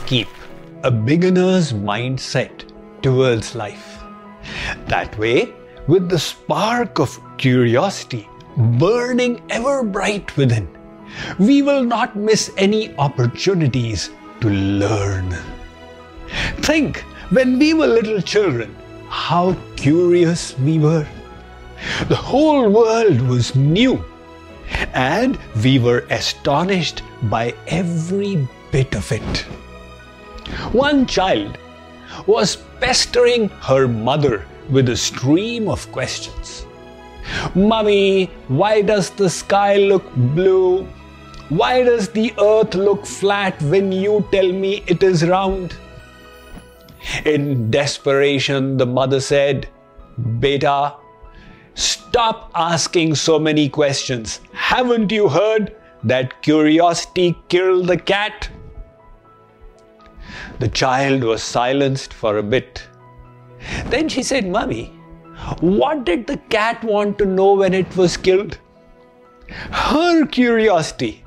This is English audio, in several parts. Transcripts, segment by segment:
Keep a beginner's mindset towards life. That way, with the spark of curiosity burning ever bright within, we will not miss any opportunities to learn. Think when we were little children, how curious we were. The whole world was new, and we were astonished by every bit of it. One child was pestering her mother with a stream of questions. Mummy, why does the sky look blue? Why does the earth look flat when you tell me it is round? In desperation, the mother said, Beta, stop asking so many questions. Haven't you heard that curiosity killed the cat? The child was silenced for a bit. Then she said, Mummy, what did the cat want to know when it was killed? Her curiosity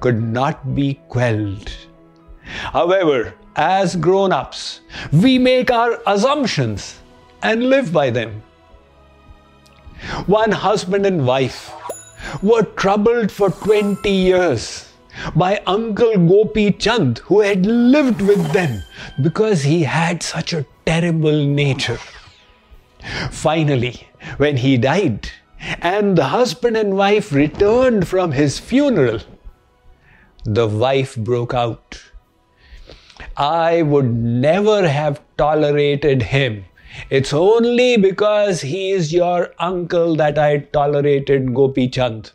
could not be quelled. However, as grown ups, we make our assumptions and live by them. One husband and wife were troubled for 20 years by Uncle Gopi Chand, who had lived with them because he had such a terrible nature. Finally, when he died, and the husband and wife returned from his funeral, the wife broke out. I would never have tolerated him. It's only because he is your uncle that I tolerated Gopi Chand.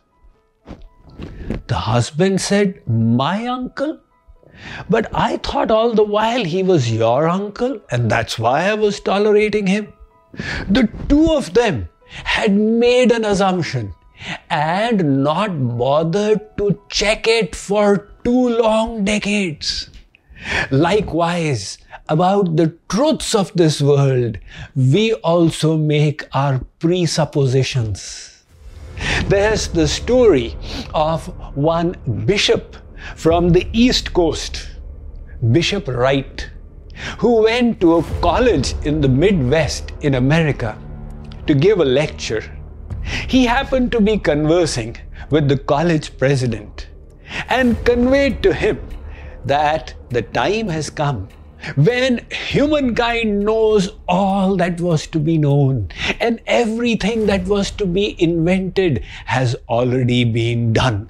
The husband said, My uncle? But I thought all the while he was your uncle, and that's why I was tolerating him. The two of them had made an assumption and not bothered to check it for two long decades. Likewise, about the truths of this world, we also make our presuppositions. There's the story of one bishop from the East Coast, Bishop Wright, who went to a college in the Midwest in America to give a lecture. He happened to be conversing with the college president and conveyed to him that the time has come when humankind knows all that was to be known and everything that was to be invented has already been done.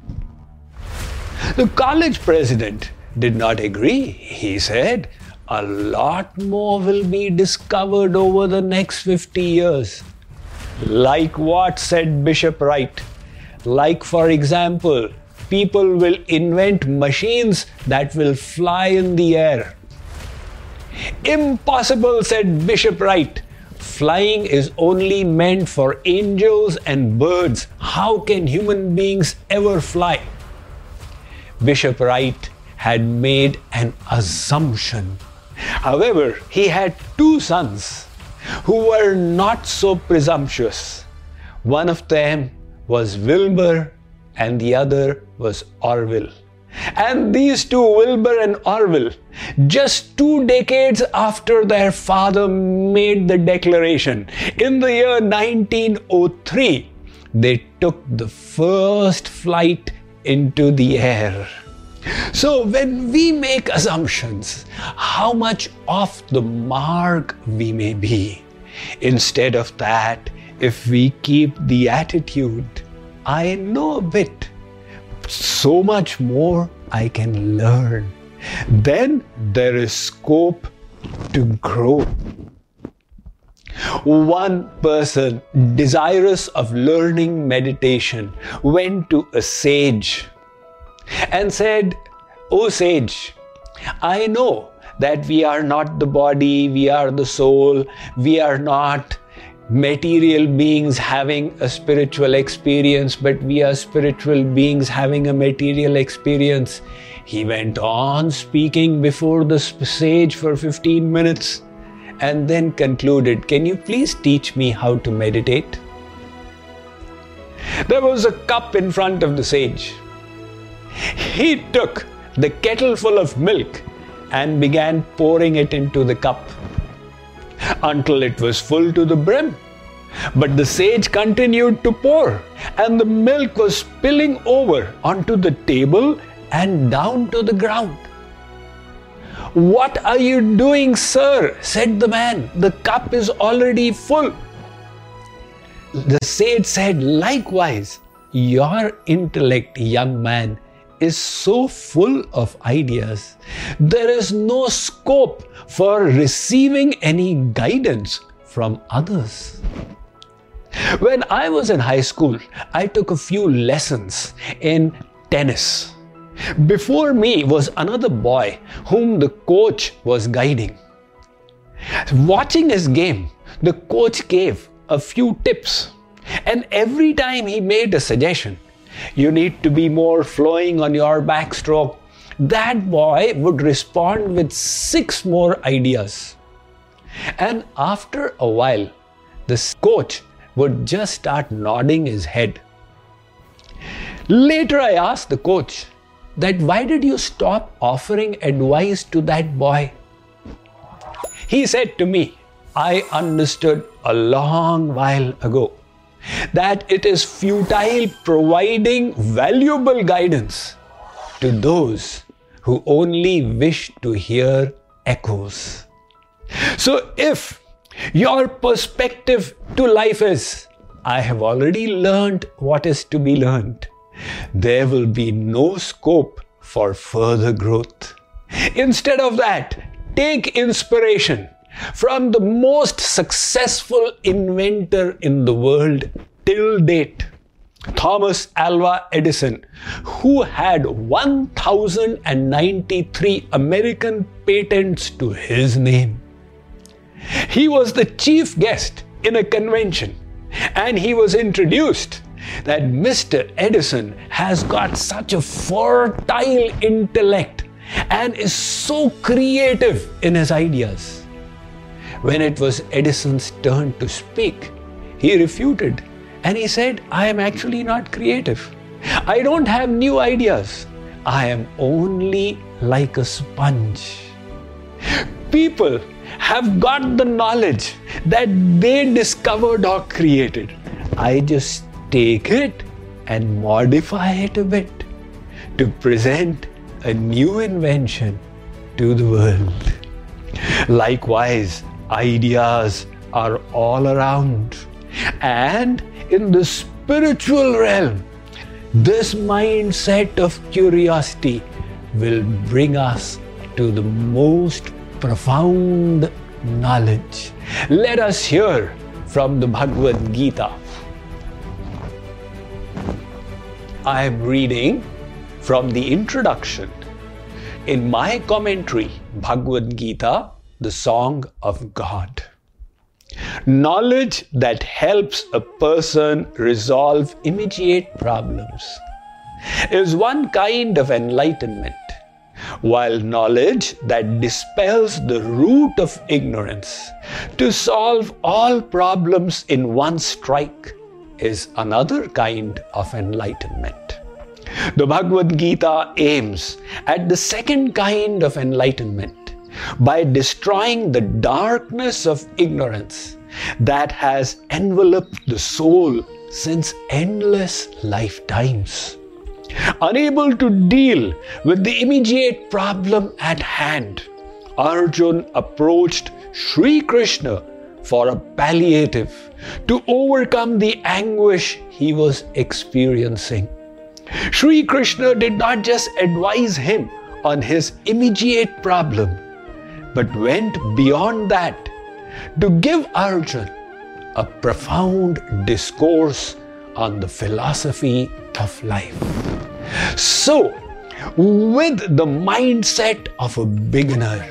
The college president did not agree. He said, a lot more will be discovered over the next 50 years. Like what, said Bishop Wright. Like, for example, people will invent machines that will fly in the air. Impossible, said Bishop Wright. Flying is only meant for angels and birds. How can human beings ever fly? Bishop Wright had made an assumption. However, he had two sons who were not so presumptuous. One of them was Wilbur and the other was Orville. And these two, Wilbur and Orville, just two decades after their father made the declaration, in the year 1903, they took the first flight into the air. So, when we make assumptions, how much off the mark we may be, instead of that, if we keep the attitude, I know a bit, so much more I can learn, then there is scope to grow. One person desirous of learning meditation went to a sage and said, O sage, I know that we are not the body, we are the soul, we are not material beings having a spiritual experience, but we are spiritual beings having a material experience. He went on speaking before the sage for 15 minutes and then concluded, Can you please teach me how to meditate? There was a cup in front of the sage. He took the kettle full of milk and began pouring it into the cup until it was full to the brim. But the sage continued to pour, and the milk was spilling over onto the table and down to the ground. What are you doing, sir? said the man. The cup is already full. The sage said, Likewise, your intellect, young man, is so full of ideas, there is no scope for receiving any guidance from others. When I was in high school, I took a few lessons in tennis. Before me was another boy whom the coach was guiding. Watching his game, the coach gave a few tips, and every time he made a suggestion, you need to be more flowing on your backstroke. That boy would respond with six more ideas. And after a while, the coach would just start nodding his head. Later, I asked the coach that why did you stop offering advice to that boy? He said to me, I understood a long while ago that it is futile providing valuable guidance to those who only wish to hear echoes. So, if your perspective to life is, I have already learned what is to be learned, there will be no scope for further growth. Instead of that, take inspiration from the most successful inventor in the world till date, Thomas Alva Edison, who had 1,093 American patents to his name. He was the chief guest in a convention and he was introduced that Mr. Edison has got such a fertile intellect and is so creative in his ideas. When it was Edison's turn to speak, he refuted and he said, I am actually not creative. I don't have new ideas. I am only like a sponge. People have got the knowledge that they discovered or created. I just take it and modify it a bit to present a new invention to the world. Likewise, ideas are all around. And in the spiritual realm, this mindset of curiosity will bring us to the most profound knowledge. Let us hear from the Bhagavad Gita. I am reading from the introduction in my commentary, Bhagavad Gita, the song of God. Knowledge that helps a person resolve immediate problems is one kind of enlightenment, while knowledge that dispels the root of ignorance to solve all problems in one strike is another kind of enlightenment. The Bhagavad Gita aims at the second kind of enlightenment by destroying the darkness of ignorance that has enveloped the soul since endless lifetimes. Unable to deal with the immediate problem at hand, Arjun approached Sri Krishna for a palliative to overcome the anguish he was experiencing. Sri Krishna did not just advise him on his immediate problem but went beyond that to give Arjun a profound discourse on the philosophy of life. So, with the mindset of a beginner,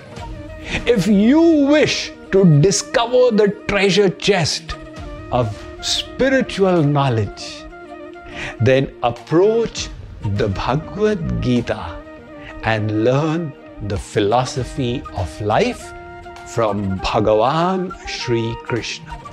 if you wish to discover the treasure chest of spiritual knowledge, then approach the Bhagavad Gita and learn the philosophy of life from Bhagavan Sri Krishna.